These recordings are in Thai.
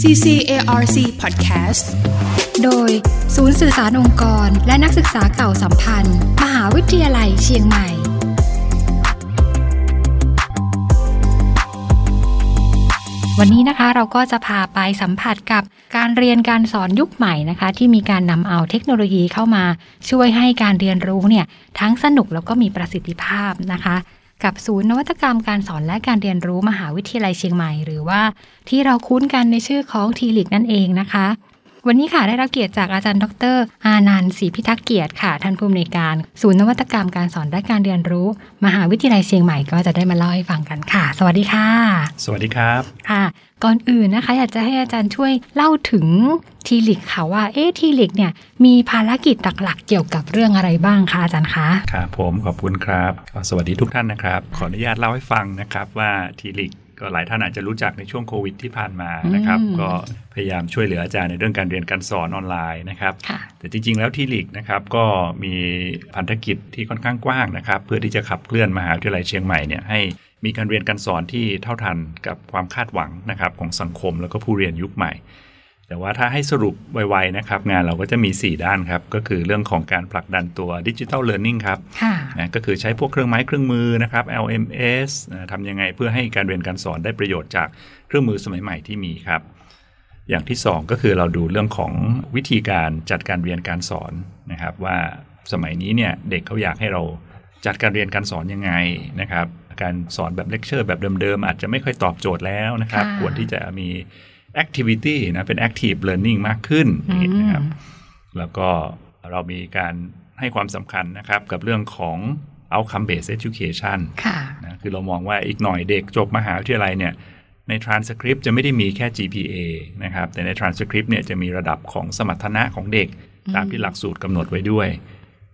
CCARC Podcast โดยศูนย์สื่อสารองค์กร และนักศึกษาเก่าสัมพันธ์ มหาวิทยาลัยเชียงใหม่ วันนี้นะคะเราก็จะพาไปสัมผัสกับการเรียนการสอนยุคใหม่นะคะ ที่มีการนำเอาเทคโนโลยีเข้ามา ช่วยให้การเรียนรู้เนี่ยทั้งสนุกแล้วก็มีประสิทธิภาพนะคะ กับศูนย์นวัตกรรมการสอนและการเรียนรู้มหาวิทยาลัยเชียงใหม่ หรือว่าที่เราคุ้นกันในชื่อของทีลิกนั่นเองนะคะ วันนี้ค่ะได้รับเกียรติจากอาจารย์ดร อานันต์ศรีพิทักษ์เกียรติค่ะท่านผู้อำนวยการ ศูนย์นวัตกรรมการสอนและการเรียนรู้ มหาวิทยาลัยเชียงใหม่ก็จะได้มาเล่าให้ฟังกันค่ะ สวัสดีค่ะ สวัสดีครับค่ะ ก่อนอื่นนะคะ อยากจะให้อาจารย์ช่วยเล่าถึงทีลิกค่ะว่า เอ๊ะทีลิกเนี่ยมีภารกิจหลักๆเกี่ยวกับเรื่องอะไรบ้างคะอาจารย์คะครับผมขอบคุณครับก็สวัสดีทุกท่านนะครับ ขออนุญาตเล่าให้ฟังนะครับว่าทีลิกก็หลายท่านอาจจะรู้จักในช่วงโควิดที่ผ่านมานะครับอืมก็พยายามช่วยเหลืออาจารย์ในเรื่องการเรียนการสอนออนไลน์นะครับค่ะแต่จริง ๆ แล้วทีลิกนะครับก็มีพันธกิจที่ค่อนข้างกว้างนะครับ เพื่อที่จะขับเคลื่อนมหาวิทยาลัยเชียงใหม่เนี่ยให้ มีการเรียนการสอนที่เท่าทันกับความคาดหวังนะครับของสังคมแล้วก็ผู้เรียนยุคใหม่ แต่ว่าถ้าให้สรุปไวๆนะครับงานเราก็จะมี 4 ด้านครับ ก็คือเรื่องของการผลักดันตัวดิจิทัลเล a ร์นิ่งครับค่ะนะก็คือใช้พวกเครื่องไม้เครื่องมือนะครับ LMS นะทำยังไงเพื่อให้การเรียนการสอนได้ประโยชน์จากเครื่องมือสมัยใหม่ที่มีครับอย่างที่ 2 ก็คือเราดูเรื่องของวิธีการจัดการเรียนการสอนนะครับ ว่าสมัยนี้เนี่ยเด็กเขาอยากให้เราจัดการเรียนการสอนยังไงนะครับ การสอนแบบเลคเชอร์แบบเดิมๆ อาจจะไม่ค่อยตอบโจทย์แล้วนะครับค่ะควรที่จะมี activity นะเป็น active learning มากขึ้นอย่างนี้นะครับแล้วก็เรามีการให้ความสำคัญนะครับกับเรื่องของ outcome based education ค่ะนะคือเรามองว่าอีกหน่อยเด็กจบมหาวิทยาลัยเนี่ยใน transcript จะไม่ได้มีแค่ GPA นะครับ แต่ใน transcript เนี่ยจะมีระดับของสมรรถนะของเด็ก ตามที่หลักสูตรกำหนดไว้ด้วย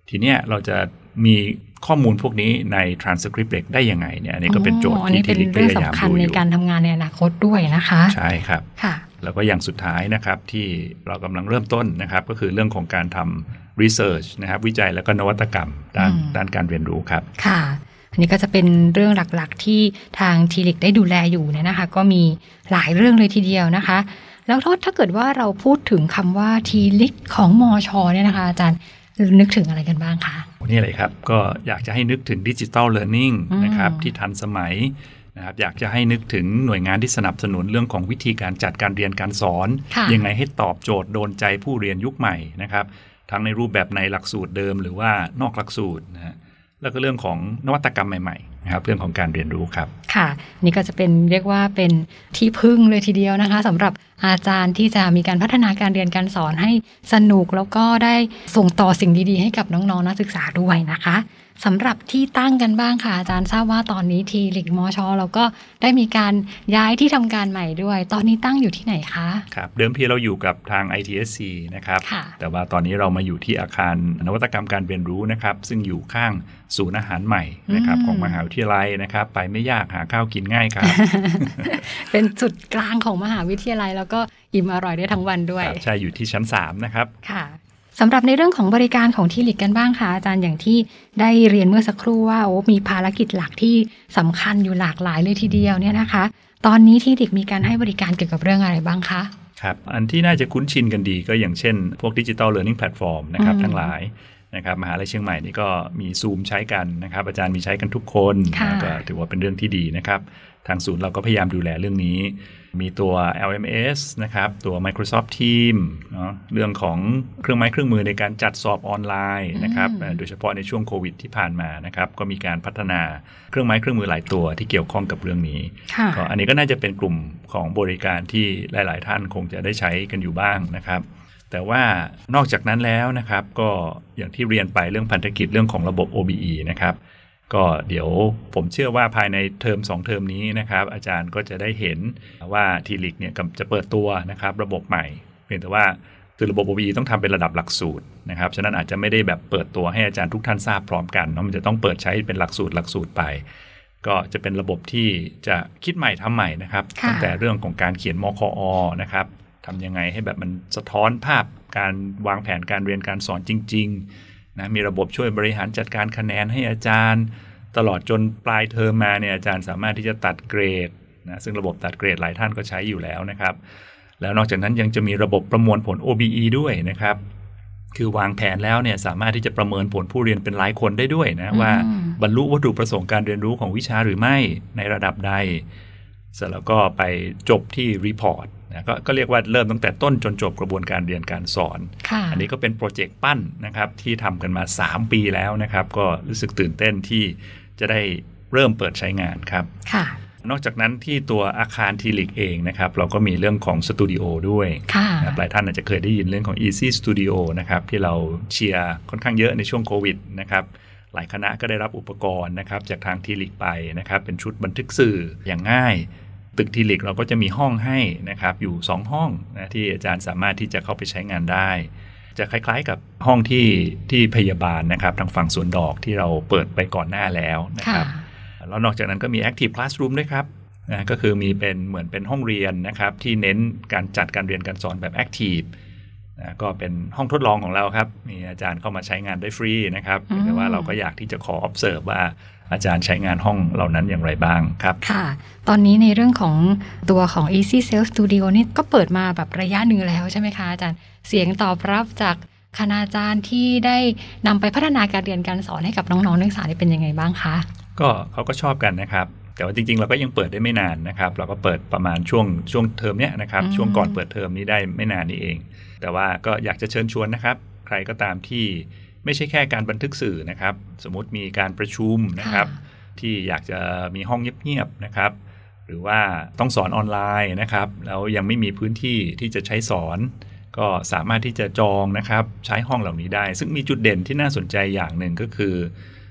ทีเนี้ยเราจะมี ข้อมูลพวกนี้ใน transcript เด็กได้ยังไงเนี่ยอันนี้ก็เป็นโจทย์อ๋ออันที่นี้เป็นที่พเรื่องยายามสำคัญดูอในยู่การทำงานในอนาคตด้วยนะคะ ใช่ครับค่ะแล้วก็อย่างสุดท้ายนะครับที่เรากำลังเริ่มต้นนะครับ ก็คือเรื่องของการทำ research นะครับ วิจัยแล้วก็นวัตกรรมด้านอืมด้านการเรียนรู้ครับค่ะอันนี้ก็จะเป็นเรื่องหลักๆที่ทางทีลิกได้ดูแลอยู่เนี่ยนะคะ ก็มีหลายเรื่องเลยทีเดียวนะคะ แล้วถ้าถ้าเกิดว่าเราพูดถึงคำว่าทีลิกของมอชอเนี่ยนะคะ อาจารย์ นึกถึงอะไรกันบ้างคะนี่เลยครับ ก็อยากจะให้นึกถึงดิจิ t a ลเล a ร์นิ่งอืมนะครับที่ทันสมัยนะครับอยากจะให้นึกถึงหน่วยงานที่สนับสนุนเรื่องของวิธีการจัดการเรียนการสอนค่ะยังไงให้ตอบโจทย์โดนใจผู้เรียนยุคใหม่นะครับทั้งในรูปแบบในหลักสูตรเดิมหรือว่านอกหลักสูตรนะฮะ แล้วก็เรื่องของนวัตกรรมใหม่ๆนะครับเรื่องของการเรียนรู้ครับ ค่ะ นี่ก็จะเป็นเรียกว่าเป็นที่พึ่งเลยทีเดียวนะคะสำหรับอาจารย์ที่จะมีการพัฒนาการเรียนการสอนให้สนุกแล้วก็ได้ส่งต่อสิ่งดีๆ ให้กับน้องๆนักศึกษาด้วยนะคะ สำหรับที่ตั้งกันบ้างค่ะ อาจารย์ทราบว่าตอนนี้ทีลิกมอชอเราก็ได้มีการย้ายที่ทำการใหม่ด้วย ตอนนี้ตั้งอยู่ที่ไหนคะครับเดิมทีเราอยู่กับทาง ITSC นะครับค่ะแต่ว่าตอนนี้เรามาอยู่ที่อาคารนวัตกรรมการเรียนรู้นะครับ ซึ่งอยู่ข้างศูนย์อาหารใหม่นะครับอืมของมหาวิทยาลัยนะครับ ไปไม่ยากหาข้าวกินง่ายครับ เป็นจุดกลางของมหาวิทยาลัย แล้วก็อิ่มอร่อยได้ทั้งวันด้วยครับใช่อยู่ที่ชั้น3นะครับค่ะ สำหรับในเรื่องของบริการของทีลิกกันบ้างค่ะอาจารย์อย่างที่ได้เรียนเมื่อสักครู่ว่าโอ้มีภารกิจหลักที่สำคัญอยู่หลากหลายเลยทีเดียวเนี่ยนะคะ ตอนนี้ TLIC มีการให้บริการเกี่ยวกับเรื่องอะไรบ้างคะครับอันที่น่าจะคุ้นชินกันดีก็อย่างเช่น พวกดิจิ t a ลเล a ร์นิ่งแพลตฟอร์มนะครับอืมทั้งหลายนะครับมหาลัยเชียงใหม่นี่ก็มีซูมใช้กันนะครับอาจารย์มีใช้กันทุกคนค่ะก็ถือว่าเป็นเรื่องที่ดีนะครับ ทางศูนย์เราก็พยายามดูแลเรื่องนี้ มีตัว LMS นะครับ ตัว Microsoft Team เนาะเรื่องของเครื่องไม้เครื่องมือในการจัดสอบออนไลน์นะครับอืมเอ่อโดยเฉพาะในช่วงโควิดที่ผ่านมานะครับ ก็มีการพัฒนาเครื่องไม้เครื่องมือหลายตัวที่เกี่ยวข้องกับเรื่องนี้ค่ะก็อันนี้ก็น่าจะเป็นกลุ่มของบริการที่หลาย ๆ ท่านคงจะได้ใช้กันอยู่บ้างนะครับแต่ว่านอกจากนั้นแล้วนะครับก็อย่างที่เรียนไปเรื่องพันธกิจเรื่องของระบบ OBE นะครับ ก็เดี๋ยวผมเชื่อว่าภายในเทอม 2 เทอมนี้นะครับ อาจารย์ก็จะได้เห็นว่าทีลิกเนี่ยกำลังจะเปิดตัวนะครับ ระบบใหม่ เพียงแต่ว่าคือระบบ OBE ต้องทำเป็นระดับหลักสูตรนะครับ ฉะนั้นอาจจะไม่ได้แบบเปิดตัวให้อาจารย์ทุกท่านทราบพร้อมกันเนาะมันจะต้องเปิดใช้เป็นหลักสูตรหลักสูตรไป ก็จะเป็นระบบที่จะคิดใหม่ทำใหม่นะครับค่ะตั้งแต่เรื่องของการเขียนมคอนะครับทำยังไงให้แบบมันสะท้อนภาพการวางแผนการเรียนการสอนจริงๆ นะมีระบบช่วยบริหารจัดการคะแนนให้อาจารย์ ตลอดจนปลายเทอมมาเนี่ยอาจารย์สามารถที่จะตัดเกรดนะซึ่งระบบตัดเกรดหลายท่านก็ใช้อยู่แล้วนะครับ แล้วนอกจากนั้นยังจะมีระบบประมวลผล OBE ด้วยนะครับคือวางแผนแล้วเนี่ยสามารถที่จะประเมินผลผู้เรียนเป็นรายคนได้ด้วยนะว่าอืมบรรลุวัตถุประสงค์การเรียนรู้ของวิชาหรือไม่ในระดับใด เสร็จแล้วก็ไปจบที่ report นะก็เรียกว่าเริ่มตั้งแต่ต้นจนจบกระบวนการเรียนการสอนค่ะอันนี้ก็เป็นโปรเจกต์ปั้นนะครับที่ทำกันมา 3 ปีแล้วนะครับ ก็รู้สึกตื่นเต้นที่จะได้เริ่มเปิดใช้งานครับค่ะนอกจากนั้นที่ตัวอาคาร TLIC เองนะครับ เราก็มีเรื่องของสตูดิโอด้วยค่ะนะหลายท่านอาจจะเคยได้ยินเรื่องของ Easy Studio นะครับที่เราเชียร์ค่อนข้างเยอะในช่วงโควิดนะครับหลายคณะก็ได้รับอุปกรณ์นะครับจากทางทีลิกไปนะครับเป็นชุดบันทึกสื่ออย่างง่าย ตึกทีลิกเราก็จะมีห้องให้นะครับอยู่ 2 ห้องนะที่อาจารย์สามารถที่จะเข้าไปใช้งานได้ จะคล้ายๆกับห้องที่ที่พยาบาลนะครับทางฝั่งสวนดอกที่เราเปิดไปก่อนหน้าแล้วนะคค่ะรับแล้วนอกจากนั้นก็มี Active Classroom ด้วยครับนะก็คือมีเป็นเหมือนเป็นห้องเรียนนะครับที่เน้นการจัดการเรียนการสอนแบบ Active นะก็เป็นห้องทดลองของเราครับ มีอาจารย์เข้ามาใช้งานได้ฟรีนะครับอืมแต่ว่าเราก็อยากที่จะขอ observe ว่าอาจารย์ใช้งานห้องเหล่านั้นอย่างไรบ้างครับ ค่ะ ตอนนี้ในเรื่องของตัวของ Easy Self Studio นี่ก็เปิดมาแบบระยะหนึ่งแล้วใช่ไหมคะอาจารย์ เสียงตอบรับจากคณาจารย์ที่ได้นำไปพัฒนาการเรียนการสอนให้กับน้องๆนักศึกษานี่เป็นยังไงบ้างคะ ก็เขาก็ชอบกันนะครับ แต่ว่าจริงๆ เราก็ยังเปิดได้ไม่นานนะครับ เราก็เปิดประมาณช่วงช่วงเทอมเนี้ยนะครับอืมช่วงก่อนเปิดเทอมนี้ได้ไม่นานนี้เอง แต่ว่าก็อยากจะเชิญชวนนะครับ ใครก็ตามที่ไม่ใช่แค่การบันทึกสื่อนะครับ สมมุติมีการประชุมนะครับ ที่อยากจะมีห้องเงียบๆนะครับ หรือว่าต้องสอนออนไลน์นะครับ แล้วยังไม่มีพื้นที่ที่จะใช้สอนก็สามารถที่จะจองนะครับใช้ห้องเหล่านี้ได้ ซึ่งมีจุดเด่นที่น่าสนใจอย่างหนึ่งก็คือ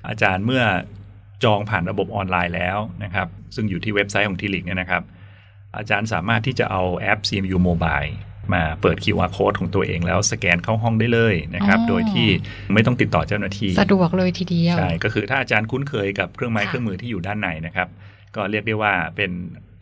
อาจารย์เมื่อ จองผ่านระบบออนไลน์แล้วนะครับ ซึ่งอยู่ที่เว็บไซต์ของทีลิกเนี่ยนะครับ อาจารย์สามารถที่จะเอาแอป CMU Mobile มาเปิด QR code ของตัวเองแล้วสแกนเข้าห้องได้เลยนะครับอ๋อโดยที่ไม่ต้องติดต่อเจ้าหน้าที่ สะดวกเลยทีเดียว ใช่ ก็คือถ้าอาจารย์คุ้นเคยกับเครื่องไม้ค่ะเครื่องมือที่อยู่ด้านในนะครับ ก็เรียกได้ว่าเป็น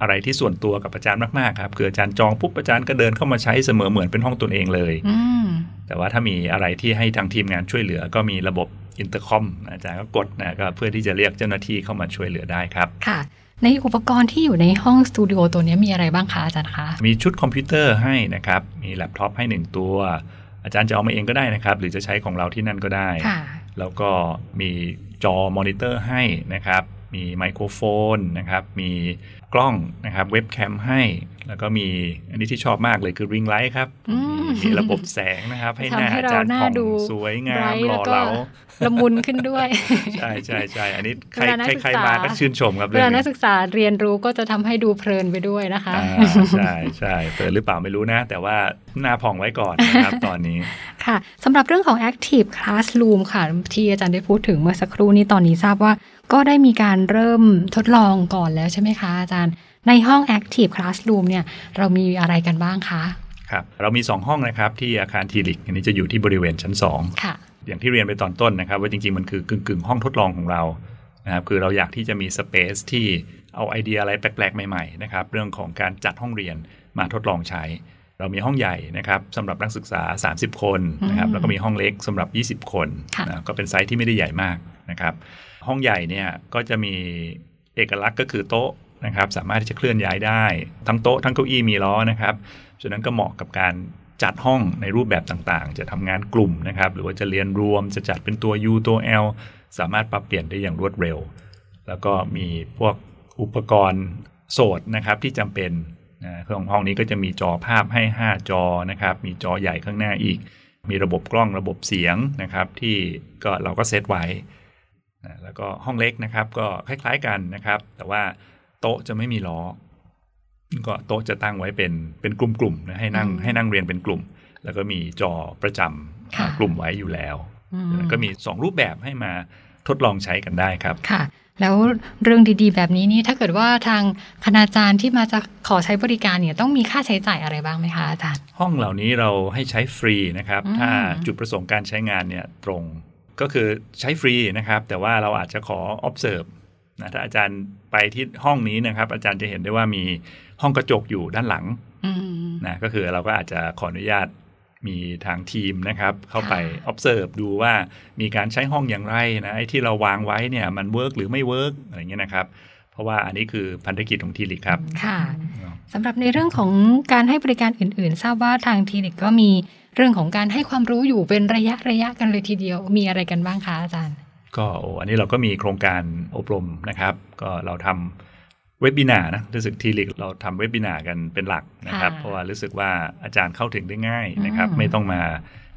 อะไรที่ส่วนตัวกับอาจารย์มาก ๆ ครับคืออาจารย์จองปุ๊บอาจารย์ก็เดินเข้ามาใช้เสมอเหมือนเป็นห้องตนเองเลยอืมแต่ว่าถ้ามีอะไรที่ให้ทางทีมงานช่วยเหลือ ก็มีระบบ อินเตอร์คอมอาจารย์ก็กดนะก็เพื่อที่จะเรียกเจ้าหน้าที่เข้ามาช่วยเหลือได้ครับค่ะในอุปกรณ์ที่อยู่ในห้องสตูดิโอตัวนี้มีอะไรบ้างคะอาจารย์คะ มีชุดคอมพิวเตอร์ให้นะครับ มีแล็ปท็อปให้หนึ่งตัว อาจารย์จะเอามาเองก็ได้นะครับ หรือจะใช้ของเราที่นั่นก็ได้ค่ะแล้วก็มีจอมอนิเตอร์ให้นะครับ มีไมโครโฟนนะครับ มีกล้องนะครับเว็บแคมให้ แล้วก็มีอันนี้ที่ชอบมากเลยคือ ring light ครับอืมมีมีระบบแสงนะครับ ให้หน้าทำให้อาเราจารย์หน้าผ่องดูสวยงาไบรมท์หล่อแล้วก็เหลาละมุนขึ้นด้วย ใช่ใช่ใช่อันนี้ใครเวลานักใครศึกใครษามาก็ชื่นชมครับเวเรื่อลางนันี้กศึกษาเรียนรู้ก็จะทำให้ดูเพลินไปด้วยนะคะอ่าใช่ใช่เปิดหรือเปล่าไม่รู้นะ แต่ว่าหน้าผ่องไว้ก่อนนะครับตอนนี้ค่ะสำหรับเรื่องของ Active Classroom ค่ะ ที่อาจารย์ได้พูดถึงเมื่อสักครู่นี้ตอนนี้ทราบว่า ก็ได้มีการเริ่มทดลองก่อนแล้วใช่ไหมคะอาจารย์ ในห้อง Active Classroom เนี่ยเรามีอะไรกันบ้างคะครับเรามี 2 ห้องนะครับที่อาคารทีลิกอันนี้จะอยู่ที่บริเวณชั้น2ค่ะอย่างที่เรียนไปตอนต้นนะครับ ว่าจริงๆ มันคือกึ่งกึ่งๆห้องทดลองของเรานะครับคือเราอยากที่จะมีสเปซที่เอาไอเดียอะไรแปลกๆ ใหม่ๆนะครับเรื่องของการจัดห้องเรียนมาทดลองใช้ เรามีห้องใหญ่นะครับสำหรับนักศึกษา 30 คนนะครับอืมแล้วก็มีห้องเล็กสำหรับ 20 คนค่ะนะก็เป็นไซส์ที่ไม่ได้ใหญ่มากนะครับห้องใหญ่เนี่ยก็จะมีเอกลักษณ์ก็คือโต๊ะ นะครับ สามารถที่จะเคลื่อนย้ายได้ ทั้งโต๊ะทั้งเก้าอี้มีล้อนะครับฉะนั้นก็เหมาะกับการจัดห้องในรูปแบบต่างๆ จะทำงานกลุ่มนะครับ หรือว่าจะเรียนรวมจะจัดเป็นตัว U ตัว L สามารถปรับเปลี่ยนได้อย่างรวดเร็ว แล้วก็มีพวกอุปกรณ์โสดนะครับที่จำเป็นนะของห้องนี้ก็จะมีจอภาพให้ 5 จอนะครับ มีจอใหญ่ข้างหน้าอีก มีระบบกล้องระบบเสียงนะครับ ที่ก็เราก็เซตไว้นะแล้วก็ห้องเล็กนะครับ ก็คล้ายๆกันนะครับ แต่ว่า โต๊ะจะไม่มีล้อ ก็โต๊ะจะตั้งไว้เป็นเป็นกลุ่มๆนะให้นั่งอืมให้นั่งเรียนเป็นกลุ่ม แล้วก็มีจอประจำค่ะอ่ากลุ่มไว้อยู่แล้วอืมแล้วก็มี2รูปแบบให้มาทดลองใช้กันได้ครับค่ะแล้วเรื่องดีๆ แบบนี้นี่ถ้าเกิดว่าทางคณาจารย์ที่มาจะขอใช้บริการเนี่ยต้องมีค่าใช้จ่ายอะไรบ้างไหมคะอาจารย์ ห้องเหล่านี้เราให้ใช้ฟรีนะครับอืมถ้าจุดประสงค์การใช้งานเนี่ยตรงก็คือใช้ฟรีนะครับ แต่ว่าเราอาจจะขอ observe นะถ้าอาจารย์ไปที่ห้องนี้นะครับ อาจารย์จะเห็นได้ว่ามีห้องกระจกอยู่ด้านหลังอืมนะก็คือเราก็อาจจะขออนุญาตมีทางทีมนะครับ เข้าไปค่ะ observe ดูว่ามีการใช้ห้องอย่างไรนะไอ้ที่เราวางไว้เนี่ยมัน work หรือไม่ work อะไรเงี้ยนะครับ เพราะว่าอันนี้คือพันธกิจของ TLIC ครับ ค่ะสำหรับในเรื่องของการให้บริการอื่น ๆ ทราบว่าทาง TLIC ก็มีเรื่องของการให้ความรู้อยู่เป็นระยะระยะกันเลยทีเดียวมีอะไรกันบ้างคะอาจารย์ ก็โอ้อันนี้เราก็มีโครงการอบรมนะครับ ก็เราทำ webinar นะรู้สึก TLIC เราทำ webinar กันเป็นหลักนะครับค่ะเพราะว่ารู้สึกว่าอาจารย์เข้าถึงได้ง่ายนะครับอืมไม่ต้องมา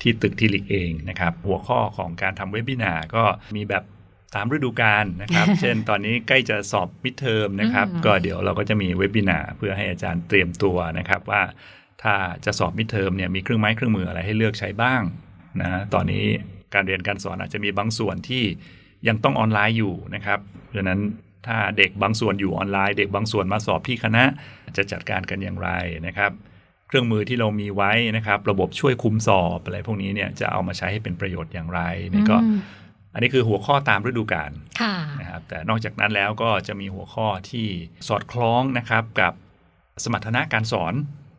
ที่ตึก TLIC เองนะครับ หัวข้อของการทำ webinar ก็มีแบบตามฤดูกาลนะครับ เช่นตอนนี้ใกล้จะสอบ midterm นะครับอืมก็เดี๋ยวเราก็จะมี webinar เพื่อให้อาจารย์เตรียมตัวนะครับว่าถ้าจะสอบมิดเทอมเนี่ยมีเครื่องไม้เครื่องมืออะไรให้เลือกใช้บ้างนะตอนนี้ การเรียนการสอนอาจจะมีบางส่วนที่ยังต้องออนไลน์อยู่นะครับเพราะฉะนั้นถ้าเด็กบางส่วนอยู่ออนไลน์ เด็กบางส่วนมาสอบที่คณะจะจัดการกันอย่างไรนะครับ เครื่องมือที่เรามีไว้นะครับ ระบบช่วยคุมสอบอะไรพวกนี้เนี่ยจะเอามาใช้ให้เป็นประโยชน์อย่างไรนี่ก็อืมอันนี้คือหัวข้อตามฤดูกาลค่ะนะครับแต่นอกจากนั้นแล้วก็จะมีหัวข้อที่สอดคล้องนะครับกับสมรรถนะการสอน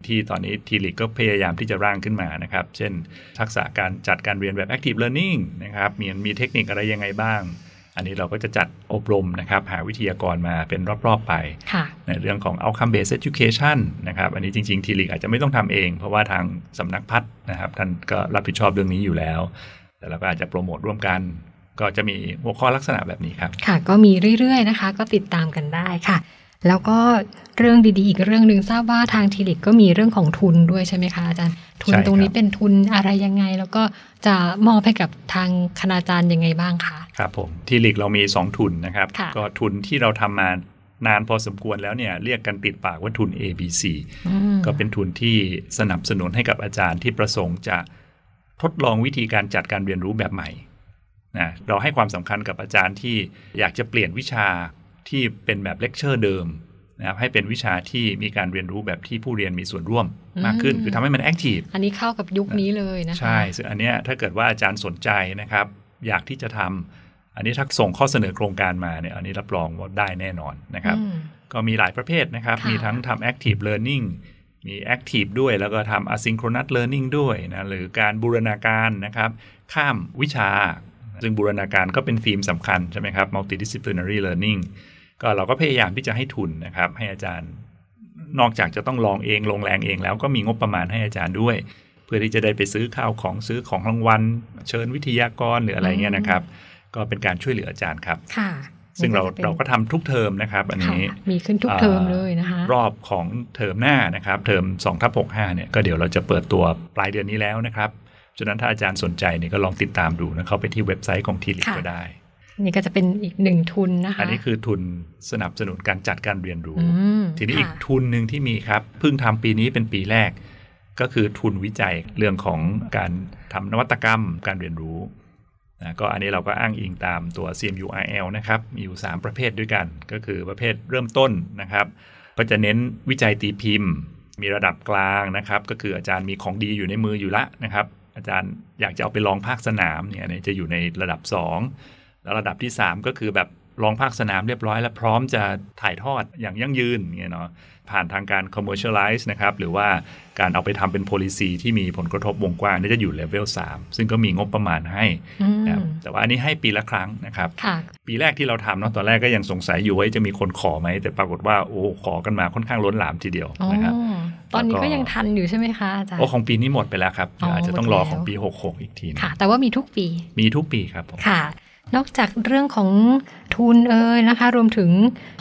ที่ตอนนี้ทีลิกก็พยายามที่จะร่างขึ้นมานะครับ เช่น ทักษะการจัดการเรียนแบบ active learning นะครับมีมีเทคนิคอะไรยังไงบ้าง อันนี้เราก็จะจัดอบรมนะครับ หาวิทยากรมาเป็นรอบๆไปค่ะในเรื่องของ outcome based education นะครับอันนี้จริงๆทีลิกอาจจะไม่ต้องทำเอง เพราะว่าทางสำนักพัฒน์นะครับท่านก็รับผิดชอบเรื่องนี้อยู่แล้ว แต่เราก็อาจจะโปรโมทร่วมกันก็จะมีหัวข้อลักษณะแบบนี้ครับ ค่ะ ก็มีเรื่อยๆนะคะ ก็ติดตามกันได้ค่ะ แล้วก็เรื่องดีๆ อีกเรื่องหนึ่งทราบว่าทางทีลิกก็มีเรื่องของทุนด้วยใช่ไหมคะอาจารย์ ทุนใช่ครับตรงนี้เป็นทุนอะไรยังไง แล้วก็จะมอบให้กับทางคณาจารย์ยังไงบ้างคะครับผมทีลิกเรามี 2 ทุนนะครับค่ะก็ทุนที่เราทำมานานพอสมควรแล้วเนี่ยเรียกกันติดปากว่าทุน ABC อืมก็เป็นทุนที่สนับสนุนให้กับอาจารย์ที่ประสงค์จะทดลองวิธีการจัดการเรียนรู้แบบใหม่นะเราให้ความสำคัญกับอาจารย์ที่อยากจะเปลี่ยนวิชา ที่เป็นแบบเลคเชอร์เดิมนะครับให้เป็นวิชาที่มีการเรียนรู้แบบที่ผู้เรียนมีส่วนร่วมมากขึ้นอืมคือทำให้มัน active อันนี้เข้ากับยุคนี้เลยนะคะใช่ซึ่งอันเนี้ยถ้าเกิดว่าอาจารย์สนใจนะครับ อยากที่จะทำอันนี้ถ้าส่งข้อเสนอโครงการมาเนี่ยอันนี้รับรองว่าได้แน่นอนนะครับอืมก็มีหลายประเภทนะครับค่ะมีทั้งทำ active learning มี active ด้วยแล้วก็ทำ asynchronous learning ด้วยนะหรือการบูรณาการนะครับ ข้ามวิชา ซึ่งบูรณาการก็เป็นธีมสำคัญใช่ไหมครับ multidisciplinary learning ก็เราก็พยายามที่จะให้ทุนนะครับ ให้อาจารย์นอกจากจะต้องลองเองลงแรงเองแล้วก็มีงบประมาณให้อาจารย์ด้วย เพื่อที่จะได้ไปซื้อข้าวของซื้อของรางวัลเชิญวิทยากรหรืออะไรเงี้ยนะครับ ก็เป็นการช่วยเหลืออาจารย์ครับค่ะซึ่งเรานี่จะป็นเราก็ทำทุกเทอมนะครับ อันค่ะนี้มีขึ้นทุกเทอมเลยนะคะรอบของเทอมหน้านะครับ เทอม2ทับ65เนี่ยก็เดี๋ยวเราจะเปิดตัวปลายเดือนนี้แล้วนะครับฉะนั้นถ้าอาจารย์สนใจเนี่ยก็ลองติดตามดูนะเข้าไปที่เว็บไซต์ของทีลิค่ะก็ได้ นี่ก็จะเป็นอีกหนึ่งทุนนะคะ อันนี้คือทุนสนับสนุนการจัดการเรียนรู้อืมทีนี้ค่ะอีกทุนหนึ่งที่มีครับ เพิ่งทำปีนี้เป็นปีแรก ก็คือทุนวิจัยเรื่องของการทำนวัตกรรมการเรียนรู้นะก็อันนี้เราก็อ้างอิงตามตัว CMURL นะครับ มีอยู่ 3 ประเภทด้วยกัน ก็คือประเภทเริ่มต้นนะครับ ก็จะเน้นวิจัยตีพิมพ์ มีระดับกลางนะครับ ก็คืออาจารย์มีของดีอยู่ในมืออยู่ละนะครับ อาจารย์อยากจะเอาไปลองภาคสนามเนี่ยอันนี้จะอยู่ในระดับ 2 แล้วระดับที่ 3 ก็คือแบบลองภาคสนามเรียบร้อย แล้วพร้อมจะถ่ายทอดอย่างยั่งยืนเงี้ยเนาะผ่านทางการ commercialize นะครับ หรือว่าการเอาไปทำเป็น policy ที่มีผลกระทบวงกว้างนี่จะอยู่เลเวล3ซึ่งก็มีงบประมาณให้อืมนะครับแต่ว่าอันนี้ให้ปีละครั้งนะครับค่ะปีแรกที่เราทำเนาะตอนแรกก็ยังสงสัยอยู่ว่าจะมีคนขอไหม แต่ปรากฏว่าโอ้ขอกันมาค่อนข้างล้นหลามทีเดียวอ๋อนะครับตอนนี้แล้วก็ก็ยังทันอยู่ใช่ไหมคะอาจารย์โอ้ของปีนี้หมดไปแล้วครับอ๋ออาจจะต้องรอหมดแล้วของปี 66 อีกทีหนึงค่ะ แต่ว่ามีทุกปีมีทุกปีครับผมค่ะ นอกจากเรื่องของทุนเอ่ยนะคะ รวมถึง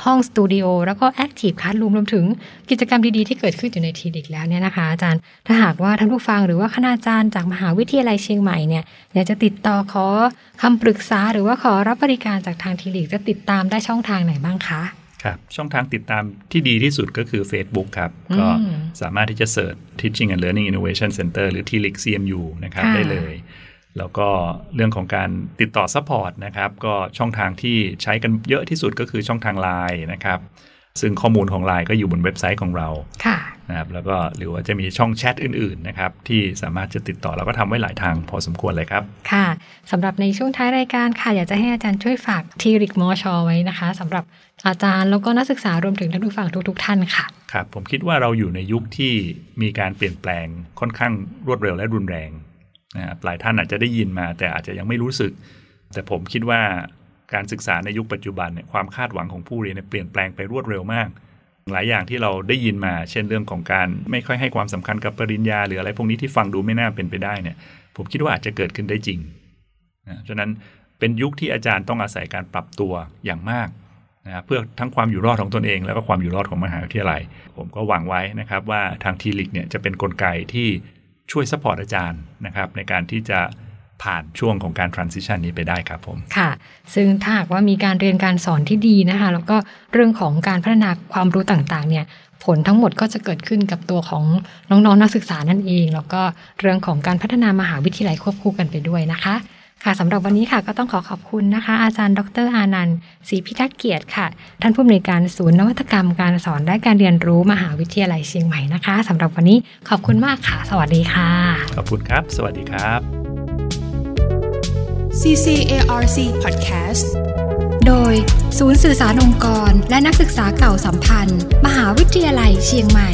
ห้องสตูดิโอแล้วก็แอคทีฟค s า r ร o มรวมถึงกิจกรรมดีๆ ที่เกิดขึ้นอยู่ใน TLIC แล้วเนี่ยนะคะ อาจารย์ถ้าหากว่าท่านผู้ฟังหรือว่าคณาจารย์จากมหาวิทยาลัยเชียงใหม่เนี่ยอยากจะติดต่อขอคำปรึกษาหรือว่าขอรับบริการจากทาง TLIC จะติดตามได้ช่องทางไหนบ้างคะครับช่องทางติดตามที่ดีที่สุดก็คือ Facebook ครับอืมก็สามารถที่จะ search Teaching and Learning Innovation Center หรือ TLIC CMU นะครับค่ะได้เลย แล้วก็เรื่องของการติดต่อ support นะครับ ก็ช่องทางที่ใช้กันเยอะที่สุดก็คือช่องทาง Line นะครับ ซึ่งข้อมูลของ Line ก็อยู่บนเว็บไซต์ของเราค่ะนะครับแล้วก็หรือว่าจะมีช่องแชทอื่นๆนะครับที่สามารถจะติดต่อเราก็ทำไว้หลายทางพอสมควรเลยครับ ค่ะสำหรับในช่วงท้ายรายการค่ะ อยากจะให้อาจารย์ช่วยฝากทีริกมอชอไว้นะคะสำหรับอาจารย์แล้วก็นักศึกษารวมถึงท่านผู้ฟังทุก ๆ ท่านค่ะครับผมคิดว่าเราอยู่ในยุคที่มีการเปลี่ยนแปลงค่อนข้างรวดเร็วและรุนแรง นะครับหลายท่านอาจจะได้ยินมาแต่อาจจะยังไม่รู้สึก แต่ผมคิดว่าการศึกษาในยุคปัจจุบันเนี่ยความคาดหวังของผู้เรียนเปลี่ยนแปลงไปรวดเร็วมาก หลายอย่างที่เราได้ยินมา เช่นเรื่องของการไม่ค่อยให้ความสำคัญกับปริญญา หรืออะไรพวกนี้ที่ฟังดูไม่น่าเป็นไปได้เนี่ยผมคิดว่าอาจจะเกิดขึ้นได้จริงนะฉะนั้นเป็นยุคที่อาจารย์ต้องอาศัยการปรับตัวอย่างมากนะเพื่อทั้งความอยู่รอดของตนเอง แล้วก็ความอยู่รอดของมหาวิทยาลัย ผมก็หวังไว้นะครับว่าทาง TLIC เนี่ยจะเป็นกลไกที่ ช่วย support อาจารย์นะครับในการที่จะผ่านช่วงของการ transition นี้ไปได้ครับผม ค่ะ ซึ่งถ้าหากว่ามีการเรียนการสอนที่ดีนะคะ แล้วก็เรื่องของการพัฒนาความรู้ต่างๆ เนี่ย ผลทั้งหมดก็จะเกิดขึ้นกับตัวของน้องๆนนักศึกษานั่นเอง แล้วก็เรื่องของการพัฒนามหาวิทยาลัยควบคู่กันไปด้วยนะคะ ค่ะสำหรับวันนี้ค่ะก็ต้องขอขอบคุณนะคะ อาจารย์ ดรอานันต์ศรีพิทักษ์เกียรติค่ะ ท่านผู้อำนวยการศูนย์นวัตกรรมการสอนและการเรียนรู้มหาวิทยาลัยเชียงใหม่นะคะสำหรับวันนี้ขอบคุณมากค่ะ สวัสดีค่ะ ขอบคุณครับ สวัสดีครับ CCARC Podcast โดย ศูนย์สื่อสารองค์กร และนักศึกษาเก่าสัมพันธ์ มหาวิทยาลัยเชียงใหม่